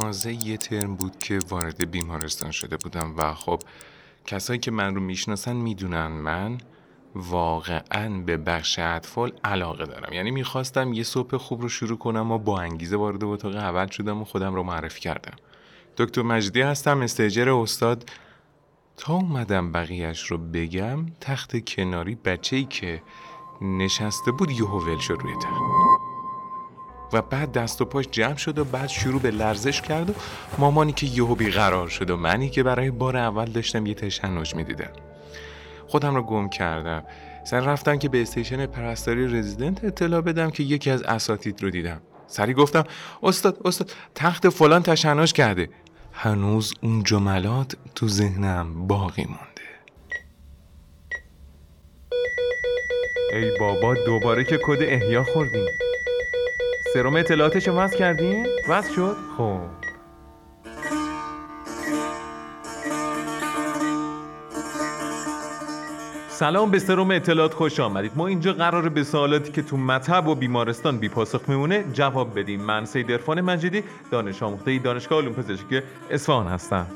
تازه یه ترم بود که وارد بیمارستان شده بودم و خب کسایی که من رو می‌شناسن می‌دونن من واقعا به بخش اطفال علاقه دارم. یعنی می‌خواستم یه صبح خوب رو شروع کنم و با انگیزه وارد اتاق اول شدم و خودم رو معرفی کردم. دکتر مجدی هستم استیجر استاد. تا اومدم بقیهش رو بگم تخت کناری بچه ای که نشسته بود یهو ول شد روی تخت. و بعد دست و پاش جمع شد و بعد شروع به لرزش کرد و مامانی که یهو بیقرار شد و منی که برای بار اول داشتم یه تشنج می‌دیدم. خودم رو گم کردم. سر رفتم که به استیشن پرستاری رزیدنت اطلاع بدم که یکی از اساتید رو دیدم. سری گفتم استاد استاد تخت فلان تشنج کرده. هنوز اون جملات تو ذهنم باقی مونده. ای بابا دوباره که کد احیا خوردیم. سروم اطلاعاتشو وصل کردین؟ وصل شد؟ خب. سلام به سروم اطلاعات خوش آمدید. ما اینجا قراره به سوالاتی که تو مطب و بیمارستان بی پاسخ میمونه جواب بدیم. من سید عرفان مجیدی دانش آموخته دانشگاه علوم پزشکی اصفهان هستم.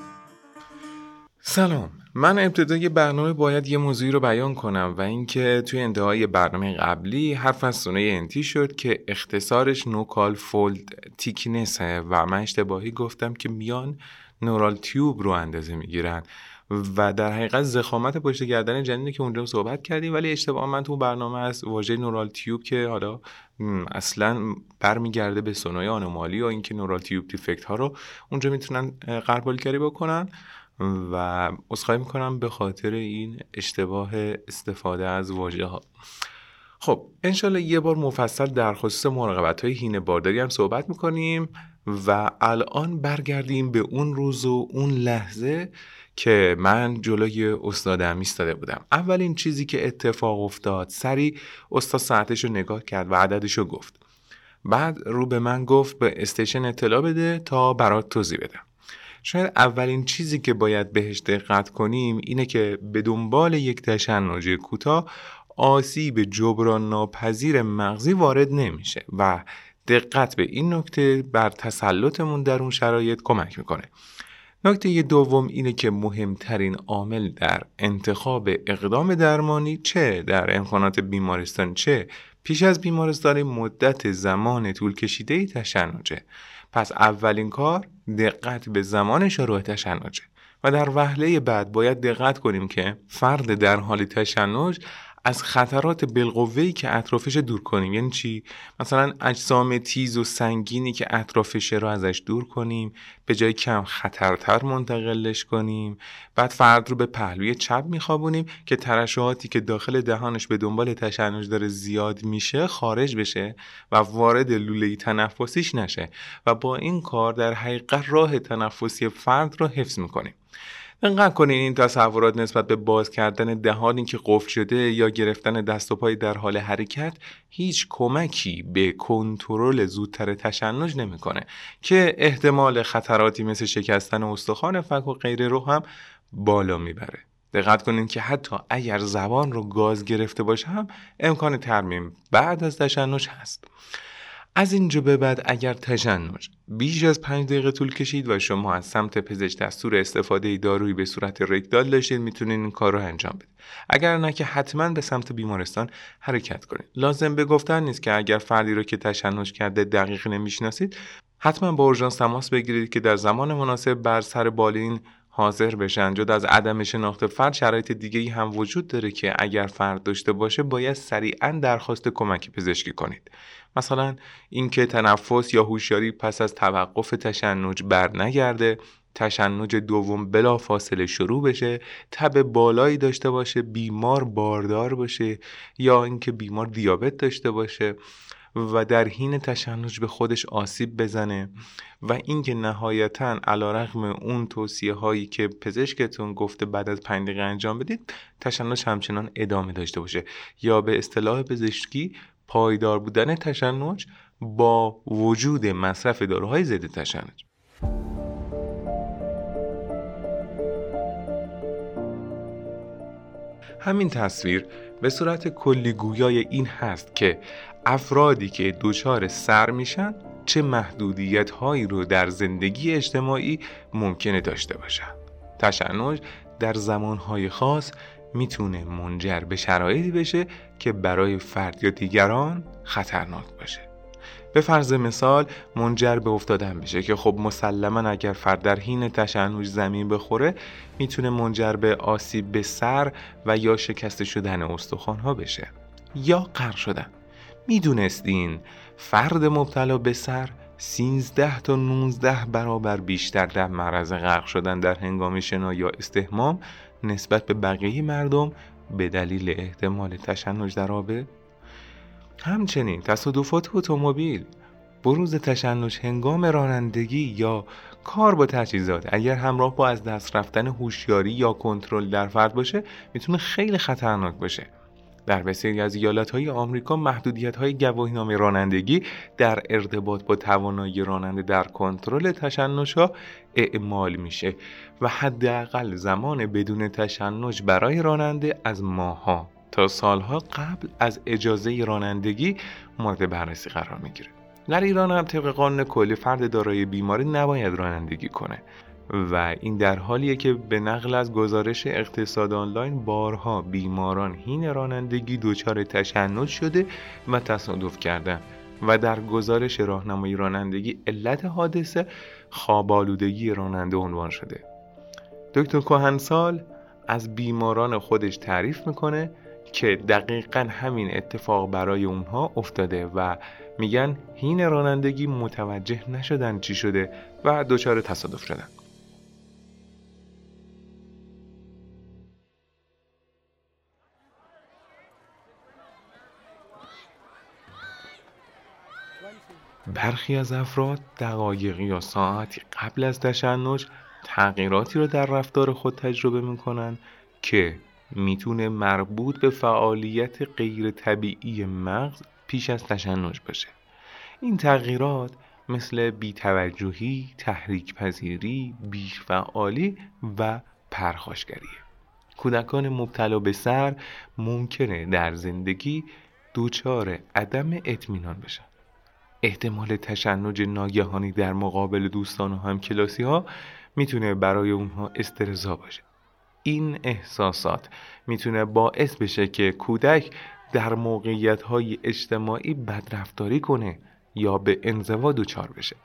سلام. من ابتدای برنامه باید یه موضوعی رو بیان کنم و اینکه توی انتهای برنامه قبلی حرف از سونه انتی شد که اختصارش نوکال فولد تیکنسه و من اشتباهی گفتم که میان نورال تیوب رو اندازه می‌گیرن و در حقیقت زخامت پشت گردن جنینه که اونجا صحبت کردیم ولی اشتباه من تو برنامه از واژه نورال تیوب که حالا اصلا برمیگرده به سونای آنومالی و اینکه نورال تیوب دیفکت ها رو اونجا می‌تونن قربالگری بکنن. و اصخایی می‌کنم به خاطر این اشتباه استفاده از واژه ها خب انشالله یه بار مفصل در خصوص مراقبت های هینه بارداری هم صحبت می‌کنیم و الان برگردیم به اون روز و اون لحظه که من جلوی استادم ایستاده بودم. اولین چیزی که اتفاق افتاد سری استاد ساعتش رو نگاه کرد و عددش رو گفت. بعد رو به من گفت به استیشن اطلاع بده تا برات توضیح بدم. شاید اولین چیزی که باید بهش دقت کنیم اینه که به دنبال یک تشنج کوتاه آسیب جبران ناپذیر مغزی وارد نمیشه و دقت به این نکته بر تسلطمون در اون شرایط کمک می‌کنه. نکته دوم اینه که مهمترین عامل در انتخاب اقدام درمانی چه؟ در امکانات بیمارستان چه؟ پیش از بیمارستان مدت زمان طول کشیده تشنجه. پس اولین کار دقت به زمان شروع تشنجه. و در وهله بعد باید دقت کنیم که فرد در حال تشنج از خطرات بالقوه‌ای که اطرافش دور کنیم. یعنی چی؟ مثلا اجسام تیز و سنگینی که اطرافش رو ازش دور کنیم به جای کم خطرتر منتقلش کنیم. بعد فرد رو به پهلوی چپ میخوابونیم که ترشحاتی که داخل دهانش به دنبال تشنج داره زیاد میشه خارج بشه و وارد لوله تنفسیش نشه. و با این کار در حقیقت راه تنفسی فرد رو حفظ می‌کنیم. انقدر کنین این تصورات نسبت به باز کردن دهانی که قفل شده یا گرفتن دست و پای در حال حرکت هیچ کمکی به کنترل زودتر تشنج نمی‌کنه. که احتمال خطراتی مثل شکستن استخوان فک و غیره رو هم بالا می‌بره. دقت کنین که حتی اگر زبان رو گاز گرفته باشه هم امکان ترمیم بعد از تشنج هست. از اینجا به بعد اگر تشنج بیش از پنج دقیقه طول کشید و شما از سمت پزشک دستور استفاده دارویی به صورت رکدال داشتید می‌تونید این کار رو انجام بدید. اگر نه که حتما به سمت بیمارستان حرکت کنید. لازم به گفتن نیست که اگر فردی رو که تشنج کرده دقیق نمی‌شناسید حتما با اورژانس تماس بگیرید که در زمان مناسب بر سر بالین حاضر بشن. جدا از عدم شناخت فرد شرایط دیگه ای هم وجود داره که اگر فرد داشته باشه باید سریعا درخواست کمک پزشکی کنید. مثلا اینکه تنفس یا هوشیاری پس از توقف تشنج بر نگرده تشنج دوم بلا فاصله شروع بشه تب بالایی داشته باشه بیمار باردار باشه یا اینکه بیمار دیابت داشته باشه و در حین تشنج به خودش آسیب بزنه و اینکه نهایتا علا رقم اون توصیه هایی که پزشکتون گفته بعد از پنج دقیقه انجام بدید تشنج همچنان ادامه داشته باشه یا به اصطلاح پزشکی پایدار بودن تشنج با وجود مصرف داروهای ضد تشنج. همین تصویر به صورت کلی گویای این هست که افرادی که دچار سر میشن چه محدودیت هایی رو در زندگی اجتماعی ممکنه داشته باشن. تشنج در زمانهای خاص می‌تونه منجر به شرایطی بشه که برای فرد یا دیگران خطرناک باشه. به فرض مثال منجر به افتادن بشه که خب مسلما اگر فرد در حین تشنج زمین بخوره می‌تونه منجر به آسیب به سر و یا شکست شدن استخوانها بشه. یا قرق شدن. می‌دونستین فرد مبتلا به سر 13 تا 19 برابر بیشتر در معرض غرق شدن در هنگام شنا یا استهمام نسبت به بقیه مردم به دلیل احتمال تشنج در آبه؟ همچنین تصادفات اتومبیل بروز تشنج هنگام رانندگی یا کار با تجهیزات اگر همراه با از دست رفتن هوشیاری یا کنترل در فرد باشه می‌تونه خیلی خطرناک باشه. در بسیاری از های آمریکا های گواهینامه رانندگی در ارتباط با توانایی راننده در کنترل ها اعمال میشه. و حداقل زمان بدون تشنج برای راننده از ماها تا سالها قبل از اجازه رانندگی مورد بررسی قرار می‌گیره. در ایران هم طبق قانون کلی فرد دارای بیماری نباید رانندگی کنه و این در حالیه که به نقل از گزارش اقتصاد آنلاین بارها بیماران هین رانندگی دچار تشنج شده و تصادف کردن و در گزارش راهنمایی رانندگی علت حادثه خوابالودگی راننده عنوان شده. دکتر کوهنسال از بیماران خودش تعریف می‌کنه که دقیقا همین اتفاق برای اونها افتاده و میگن هین رانندگی متوجه نشدن چی شده و دچار تصادف شدن. برخی از افراد دقایقی یا ساعتی قبل از تشنج تغییراتی را در رفتار خود تجربه می‌کنن که می‌تونه مربوط به فعالیت غیر طبیعی مغز پیش از تشنج باشه. این تغییرات مثل بیتوجهی، تحریک پذیری، بیفعالی و پرخاشگریه کودکان مبتلا به سر ممکنه در زندگی دوچار عدم اطمینان بشن. احتمال تشنج ناگهانی در مقابل دوستان و همکلاسی ها می‌تونه برای اونها استرزا باشه. این احساسات می‌تونه باعث بشه که کودک در موقعیت های اجتماعی بدرفتاری کنه یا به انزوا دچار بشه.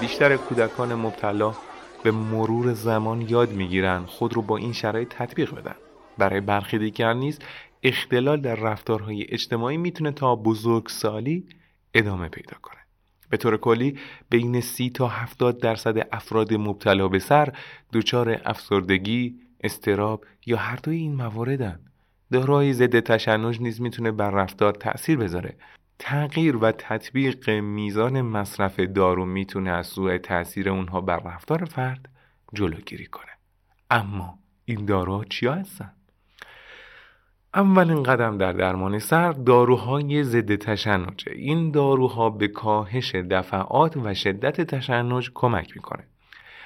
بیشتر کودکان مبتلا به مرور زمان یاد می‌گیرن خود رو با این شرایط تطبیق بدن. برای برخی دیگر نیز اختلال در رفتارهای اجتماعی می‌تونه تا بزرگسالی ادامه پیدا کنه. به طور کلی بین سی تا 70 درصد افراد مبتلا به سر دچار افسردگی، استراب یا هر دوی این مواردن. داروهای ضد تشنج نیز می‌تونه بر رفتار تأثیر بذاره. تغییر و تطبیق میزان مصرف دارو می‌تونه از سوء تاثیر اونها بر رفتار فرد جلوگیری کنه. اما این داروها چیا هستن؟ اولین قدم در درمان سر داروهای ضد تشنجه این داروها به کاهش دفعات و شدت تشنج کمک می‌کنه.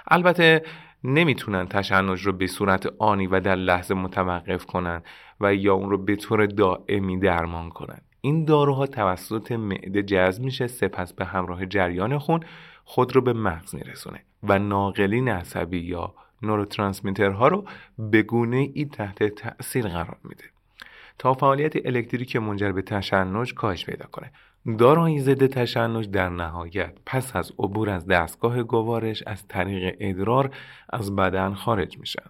البته نمی‌تونن تشنج رو به صورت آنی و در لحظه متوقف کنن و یا اون رو به طور دائمی درمان کنن. این داروها توسط معده جذب میشه سپس به همراه جریان خون خود رو به مغز میرسونه و ناقلین عصبی یا نوروترانسمیترها رو به گونه ای تحت تأثیر قرار میده. تا فعالیت الکتریک منجر به تشنج کاهش پیدا کنه. داروهای ضد تشنج در نهایت پس از عبور از دستگاه گوارش از طریق ادرار از بدن خارج میشن.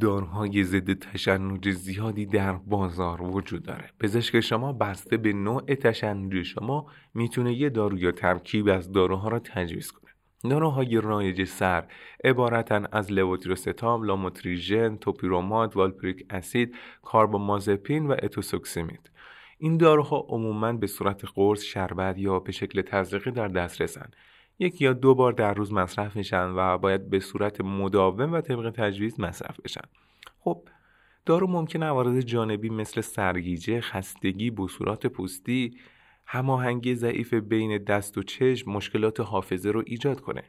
دارهای ضد تشنج زیادی در بازار وجود داره. پزشک شما بسته به نوع تشنج شما می‌تونه یه دارو یا ترکیب از داروها را تجویز کنه. داروهای رایج سر. عبارتن از لوتیروستام، لاموتریژن، توپیرومات، والپریک اسید، کاربامازپین و اتوسوکسیمید. این داروها عموما به صورت قرص، شربت یا به شکل تزریقی در دسترسن. یک یا دو بار در روز مصرف میشن و باید به صورت مداوم و طبق تجویز مصرف بشن. خب دارو ممکن عوارض جانبی مثل سرگیجه، خستگی، بصورات پوستی، هماهنگی ضعیف بین دست و چشم مشکلات حافظه رو ایجاد کنه.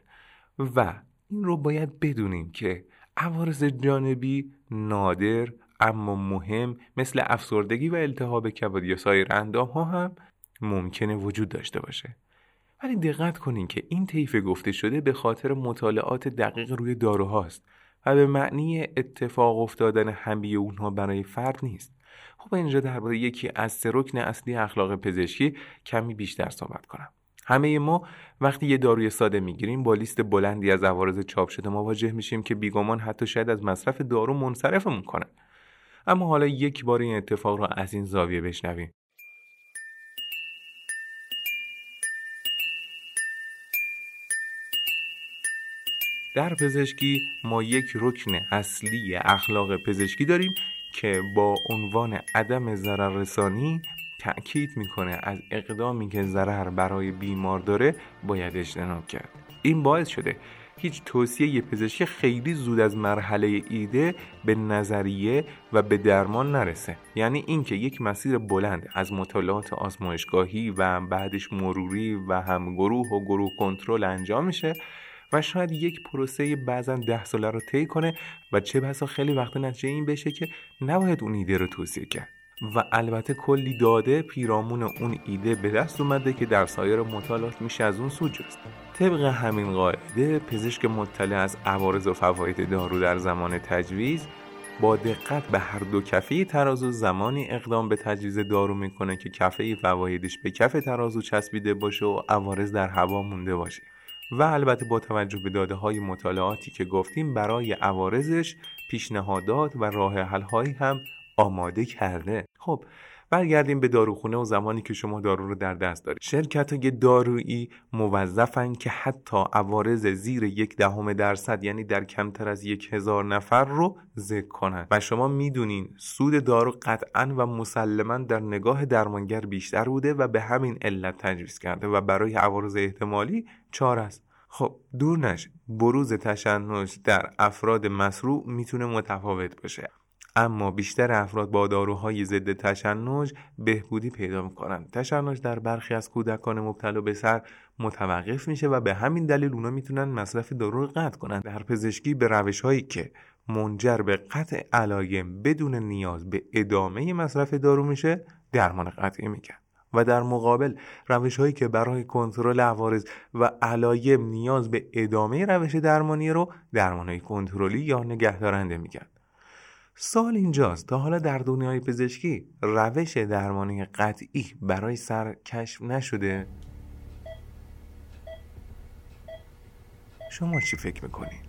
و این رو باید بدونیم که عوارض جانبی نادر اما مهم مثل افسردگی و التهاب کبد یا سایر اندام ها هم ممکنه وجود داشته باشه. ولی دقت کنین که این طیف گفته شده به خاطر مطالعات دقیق روی داروهاست و به معنی اتفاق افتادن همه اونها برای فرد نیست. خب اینجا درباره یکی از سه رکن اصلی اخلاق پزشکی کمی بیشتر صحبت کنم. همه ما وقتی یه داروی ساده می‌گیریم با لیست بلندی از عوارض چاپ شده مواجه میشیم که بیگمان حتی شاید از مصرف دارو منصرفمون کنه اما حالا یک بار این اتفاق را از این زاویه بشنویم. در پزشکی ما یک رکن اصلی اخلاق پزشکی داریم که با عنوان عدم ضرر رسانی تأکید می‌کنه از اقدامی که ضرر برای بیمار داره باید اجتناب کرد. این باعث شده هیچ توصیه پزشکی خیلی زود از مرحله ایده به نظریه و به درمان نرسه. یعنی اینکه یک مسیر بلند از مطالعات آزمایشگاهی و بعدش مروری و هم گروه و گروه کنترل انجام میشه و شاید یک پروسه بعضا ده ساله رو طی کنه و چه بسا خیلی وقت نتیجه این بشه که نباید اون ایده رو توصیه کرد. و البته کلی داده پیرامون اون ایده به دست اومده که در سایر مطالعات میشه از اون سود جست. طبق همین قاعده پزشک مطلع از عوارض و فواید دارو در زمان تجویز با دقت به هر دو کفه ترازو زمانی اقدام به تجویز دارو می‌کنه که کفه فوایدش به کف ترازو چسبیده باشه و عوارض در هوا مونده باشه. و البته با توجه به داده های مطالعاتی که گفتیم برای عوارضش پیشنهادات و راه حل هم آماده کرده. خب برگردیم به داروخونه و زمانی که شما دارو رو در دست دارید. شرکت های دارویی موظفن که حتی عوارض زیر یک دهم درصد یعنی در کمتر از یک هزار نفر رو ذکر کنند. و شما می‌دونین سود دارو قطعا و مسلما در نگاه درمانگر بیشتر بوده و به همین علت تجویز کرده و برای عوارض احتمالی چار است. خب دور نش. بروز تشنج در افراد مسروع می‌تونه متفاوت باشه. اما بیشتر افراد با داروهای ضد تشنج بهبودی پیدا می‌کنن تشنج در برخی از کودکان مبتلا به سر متوقف میشه و به همین دلیل اونا می‌تونن مصرف دارو رو قطع کنن. در پزشکی به روش هایی که منجر به قطع علایم بدون نیاز به ادامه مصرف دارو میشه درمان قطعی میگن و در مقابل روش هایی که برای کنترل عوارض و علایم نیاز به ادامه روش درمانی رو درمان های کنترلی یا نگهدارنده میگن سال اینجاست تا حالا در دنیای پزشکی روش درمانی قطعی برای سر کشف نشده. شما چی فکر می‌کنید؟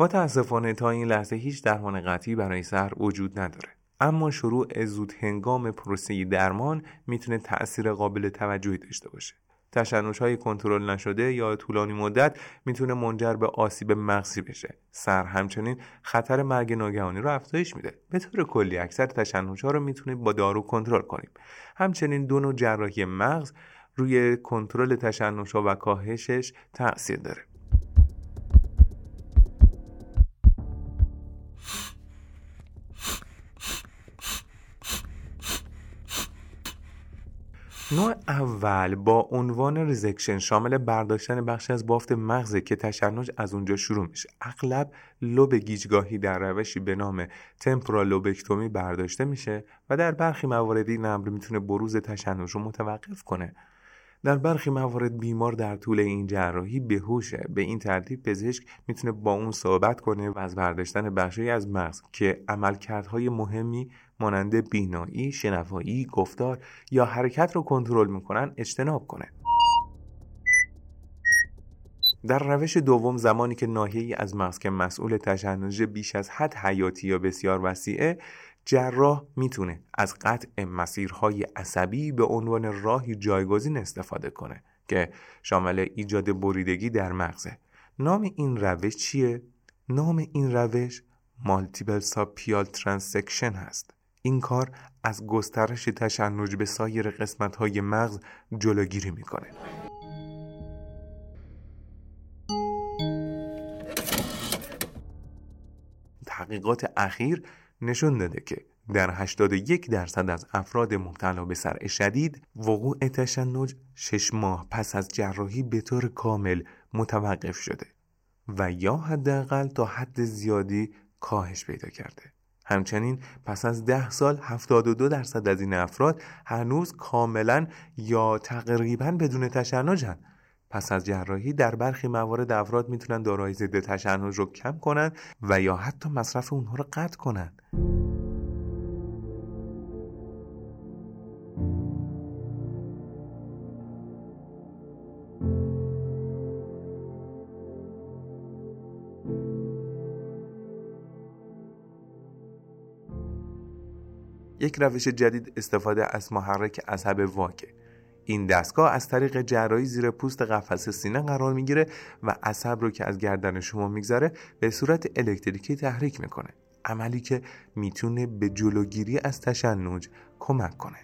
متاسفانه تا این لحظه هیچ درمان قطعی برای سر وجود نداره. اما شروع زود هنگام پروسه درمان می‌تونه تأثیر قابل توجهی داشته باشه. تشنج های کنترل نشده یا طولانی مدت می‌تونه منجر به آسیب مغزی بشه. سر همچنین خطر مرگ ناگهانی رو افزایش میده. به طور کلی اکثر تشنج ها رو می‌تونیم با دارو کنترل کنیم. همچنین دو نوع جراحی مغز روی کنترل تشنج ها و کاهشش تاثیر داره. نوع اول با عنوان resection شامل برداشتن بخشی از بافت مغزه که تشنج از اونجا شروع میشه. اغلب لوب گیجگاهی در روشی به نام temporal lobectomy برداشته میشه و در برخی موارد این امر می‌تونه بروز تشنج رو متوقف کنه. در برخی موارد بیمار در طول این جراحی بهوشه به این ترتیب پزشک می‌تونه با اون صحبت کنه و از برداشتن بخشی از مغز که عملکردهای مهمی مانند بینایی، شنوایی، گفتار یا حرکت رو کنترل می‌کنن اجتناب کنه. در روش دوم زمانی که ناحیه‌ای از مغز که مسئول تشنج بیش از حد حیاتی یا بسیار وسیعه جراح می‌تونه از قطع مسیرهای عصبی به عنوان راهی جایگزین استفاده کنه که شامل ایجاد بریدگی در مغزه. نام این روش چیه؟ نام این روش multiple subpial transection هست. این کار از گسترش تشنج به سایر قسمت های مغز جلوگیری می‌کنه. تحقیقات اخیر نشون داده که در 81 درصد از افراد مبتلا به صرع شدید وقوع تشنج شش ماه پس از جراحی به طور کامل متوقف شده و یا حداقل تا حد زیادی کاهش پیدا کرده. همچنین پس از ده سال 72 درصد از این افراد هنوز کاملا یا تقریبا بدون تشنجن پس از جراحی در برخی موارد افراد می‌تونن داروهای ضد تشنج رو کم کنن و یا حتی مصرف اونها رو قطع کنن. یک روش جدید استفاده از محرک عصب واکه. این دستگاه از طریق جراحی زیر پوست قفس سینه قرار می‌گیره و عصب رو که از گردن شما میگذره به صورت الکتریکی تحریک می‌کنه. عملی که می‌تونه به جلوگیری از تشنج کمک کنه.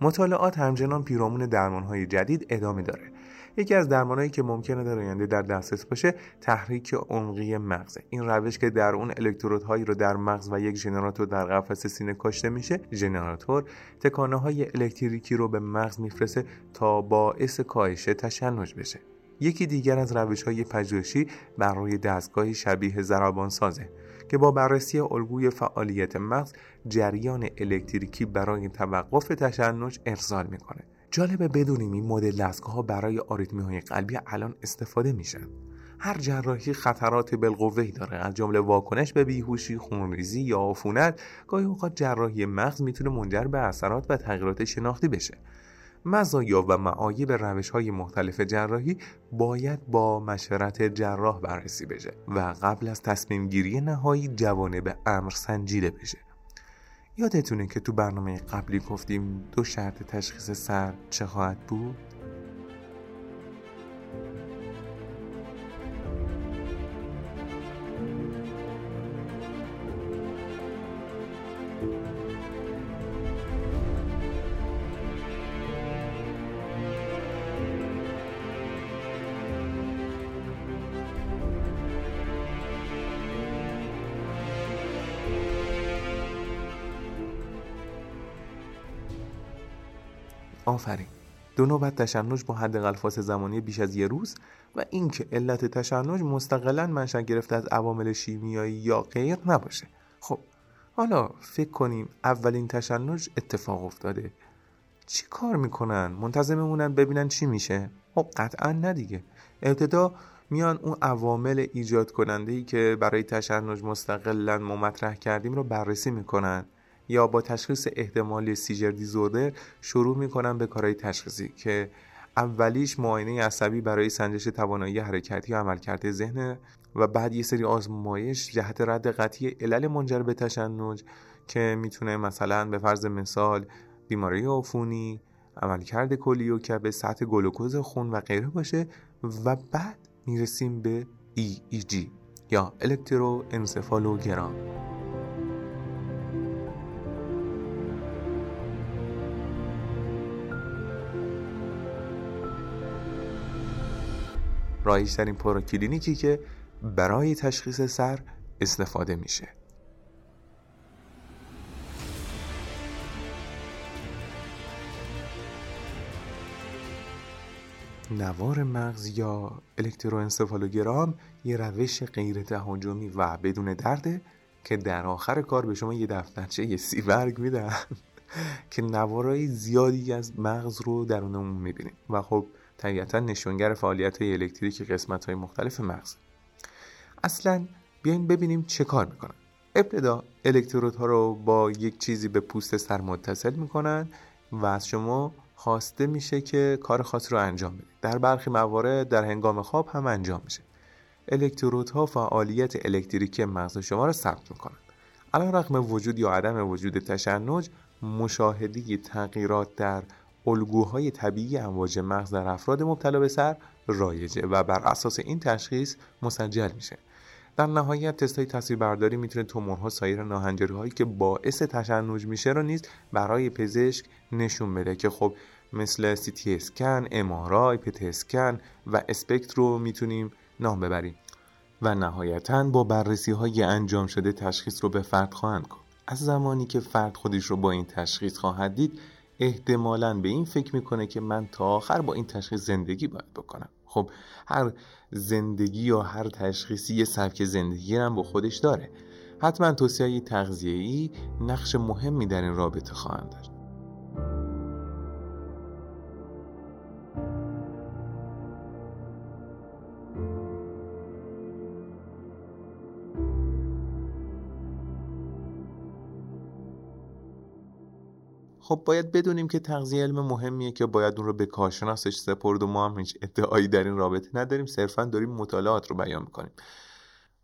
مطالعات همچنان پیرامون درمانهای جدید ادامه داره. یکی از درمانهایی که ممکنه در آینده در دسترس باشه تحریک عمقی مغزه. این روش که در اون الکترودهایی رو در مغز و یک ژنراتور در قفس سینه کاشته میشه ژنراتور تکانه های الکتریکی رو به مغز میفرسته تا باعث کاهش تشنج بشه. یکی دیگر از روش های پژوهشی بر روی دستگاهی شبیه زرابان سازه که با بررسی الگوی فعالیت مغز جریان الکتریکی برای توقف تشنج ارسال می‌کنه. جالبه بدونیم این مدل دستگاه ها برای آریتمی های قلبی الان استفاده میشن هر جراحی خطرات بالقوه‌ای داره. از جمله واکنش به بیهوشی خونریزی یا عفونت گاهی اوقات جراحی مغز می‌تونه منجر به اثرات و تغییرات شناختی بشه. مزایا و معایب روش های مختلف جراحی باید با مشورت جراح بررسی بشه و قبل از تصمیم گیری نهایی به امر سنجیده بشه. یادتونه که تو برنامه قبلی گفتیم دو شرط تشخیص سر چه خواهد بود؟ آفرین. دو نوبت تشنج با حد فاصله زمانی بیش از یه روز و اینکه علت تشنج مستقلا منشأ گرفته از عوامل شیمیایی یا غیر نباشه. خب حالا فکر کنیم اولین تشنج اتفاق افتاده. چی کار می‌کنن؟ منتظر میمونن ببینن چی میشه؟ خب قطعا نه دیگه. ابتدا میان اون عوامل ایجاد کننده ای که برای تشنج مستقلا ما مطرح کردیم رو بررسی می‌کنن. یا با تشخیص احتمالی سیجر دیزوردر شروع می‌کنن به کارهای تشخیصی که اولیش معاینه عصبی برای سنجش توانایی حرکتی و عملکرد ذهن و بعد یه سری آزمایش جهت رد قطعی علل منجر به تشنج که می‌تونه مثلا به فرض مثال بیماری عفونی عملکرد کلی و به سطح گلوکوز خون و غیره باشه و بعد می‌رسیم به EEG یا الکترو انسفالوگرام رایجترین پاراکلینیکی که برای تشخیص صرع استفاده میشه. نوار مغز یا الکتروانسفالوگرام یه روش غیر تهاجمی و بدون درده که در آخر کار به شما یه دفترچه یه سی برگ میدن که نوارای زیادی از مغز رو درونمون می‌بینیم و خب طبیعتا نشونگر فعالیت های الکتریک قسمت های مختلف مغز. اصلا بیاین ببینیم چه کار می‌کنن. ابتدا الکترودها رو با یک چیزی به پوست سر متصل می‌کنن و از شما خواسته میشه که کار خاص رو انجام بدید. در برخی موارد در هنگام خواب هم انجام میشه. الکترودها فعالیت الکتریکی مغز شما رو ثبت می‌کنن. علا رقم وجود یا عدم وجود تشنج مشاهده تغییرات در الگوهای طبیعی امواج مغز در افراد مبتلا به سر رایجه و بر اساس این تشخیص مسجل میشه. در نهایت تست های تصویر برداری می‌تونه تومورها سایر ناهنجاری هایی که باعث تشنج میشه رو نیز برای پزشک نشون بده که خب مثل سی تی اسکن، امارای، پت اسکن و اسپکت رو می‌تونیم نام ببریم. و نهایتا با بررسی های انجام شده تشخیص رو به فرد خواهند کن از زمانی که فرد خودش رو با این تشخیص خواهد دید احتمالا به این فکر می‌کنه که من تا آخر با این تشخیص زندگی باید بکنم. خب هر زندگی یا هر تشخیصی یه سبک زندگی هم با خودش داره. حتما توصیه تغذیه‌ای نقش مهمی در این رابطه خواهند داشت. خب باید بدونیم که تغذیه علم مهمیه که باید اون رو به کارشناسش سپرد و ما هم هیچ ادعایی در این رابطه نداریم صرفا داریم مطالعات رو بیان می‌کنیم.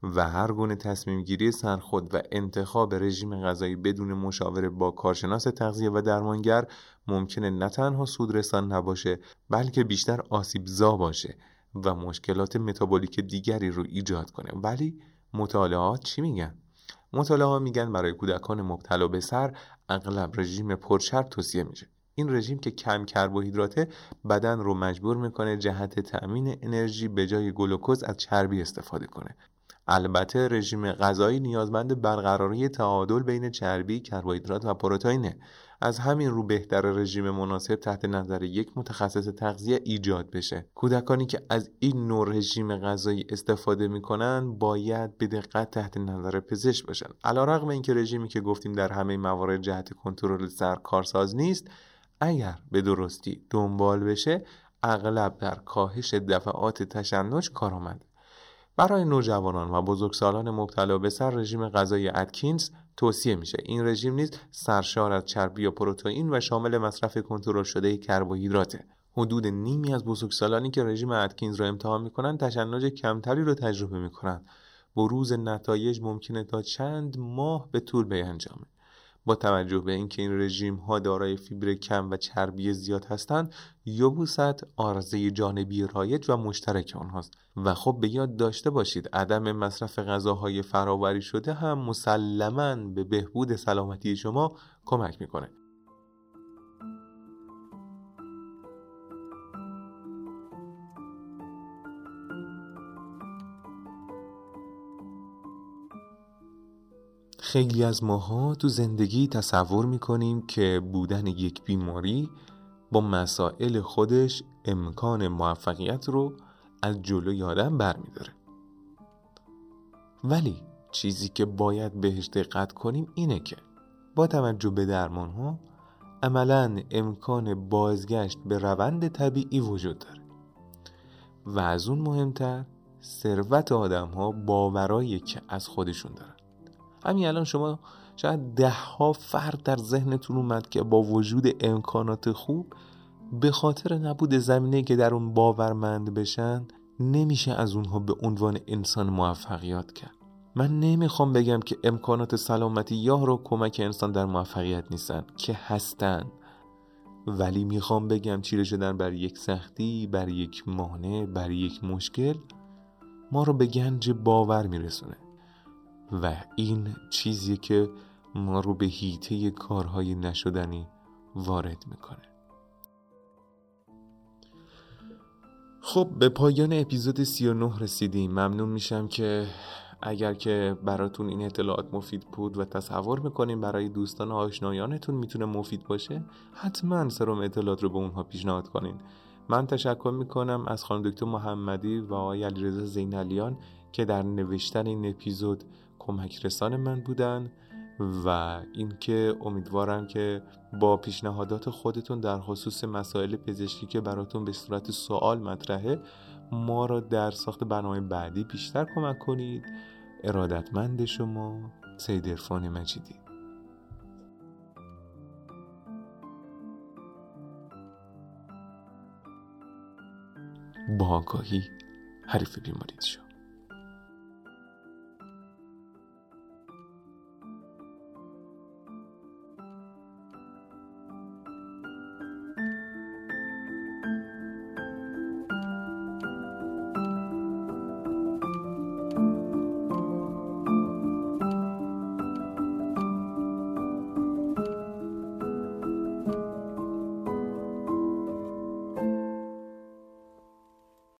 و هر گونه تصمیم گیری سرخود و انتخاب رژیم غذایی بدون مشاوره با کارشناس تغذیه و درمانگر ممکنه نه تنها سودرسان نباشه بلکه بیشتر آسیبزا باشه و مشکلات متابولیک دیگری رو ایجاد کنه. ولی مطالعات چی میگن؟ مطالعه میگن برای کودکان مبتلا به سر اغلب رژیم پرچرب توصیه میشه این رژیم که کم کربوهیدراته بدن رو مجبور می‌کنه جهت تأمین انرژی به جای گلوکوز از چربی استفاده کنه البته رژیم غذایی نیازمند برقراری تعادل بین چربی، کربوهیدرات و پروتئینه. از همین رو بهتر رژیم مناسب تحت نظر یک متخصص تغذیه ایجاد بشه. کودکانی که از این نوع رژیم غذایی استفاده می‌کنن باید به دقت تحت نظر پزشک باشن. علیرغم اینکه رژیمی که گفتیم در همه موارد جهت کنترل سر کارساز نیست، اگر به درستی دنبال بشه اغلب در کاهش دفعات تشنج کارآمد برای نوجوانان و بزرگسالان مبتلا به سر رژیم غذایی اتکینز توصیه میشه. این رژیم نیز سرشار از چربی و پروتئین و شامل مصرف کنترل شده کربوهیدراته. حدود نیمی از بزرگسالانی که رژیم اتکینز را امتحان می‌کنند تشنج کمتری را تجربه می‌کنند بروز نتایج ممکنه تا چند ماه به طول بیانجامه. توجه به اینکه این رژیم ها دارای فیبر کم و چربی زیاد هستند یبوست آرزه جانبی رایج و مشترک آنهاست. و خب به یاد داشته باشید عدم مصرف غذاهای فراوری شده هم مسلما به بهبود سلامتی شما کمک می‌کنه. خیلی از ماها تو زندگی تصور می‌کنیم که بودن یک بیماری با مسائل خودش امکان موفقیت رو از جلوی آدم برمیداره. ولی چیزی که باید بهش دقت کنیم اینه که با توجه به درمان ها عملا امکان بازگشت به روند طبیعی وجود داره. و از اون مهمتر ثروت آدم ها باورایی که از خودشون دارن. همین الان شما شاید ده ها فرد در ذهنتون اومد که با وجود امکانات خوب به خاطر نبود زمینه که در اون باورمند بشن نمیشه از اونها به عنوان انسان موفقیت کرد. من نمی‌خوام بگم که امکانات سلامتی یا رو کمک انسان در موفقیت نیستن که هستن. ولی می‌خوام بگم چیره شدن بر یک سختی بر یک مانع بر یک مشکل ما رو به گنج باور میرسونه. و این چیزی که ما رو به هیته کارهای نشدنی وارد می‌کنه. خب به پایان اپیزود 39 رسیدیم. ممنون میشم که اگر که براتون این اطلاعات مفید بود و تصور می‌کنیم برای دوستان و آشنایانتون می‌تونه مفید باشه حتما سرم اطلاعات رو به اونها پیشنهاد کنین. من تشکر می‌کنم از خانم دکتر محمدی و آقای علیرضا زینالیان که در نوشتن این اپیزود کمک رسان من بودن و اینکه امیدوارم که با پیشنهادات خودتون در خصوص مسائل پزشکی که براتون به صورت سوال مطرحه ما را در ساخت برنامه بعدی بیشتر کمک کنید. ارادتمند شما سید ارفان مجیدی. با آگاهی حریف بیماریت شو.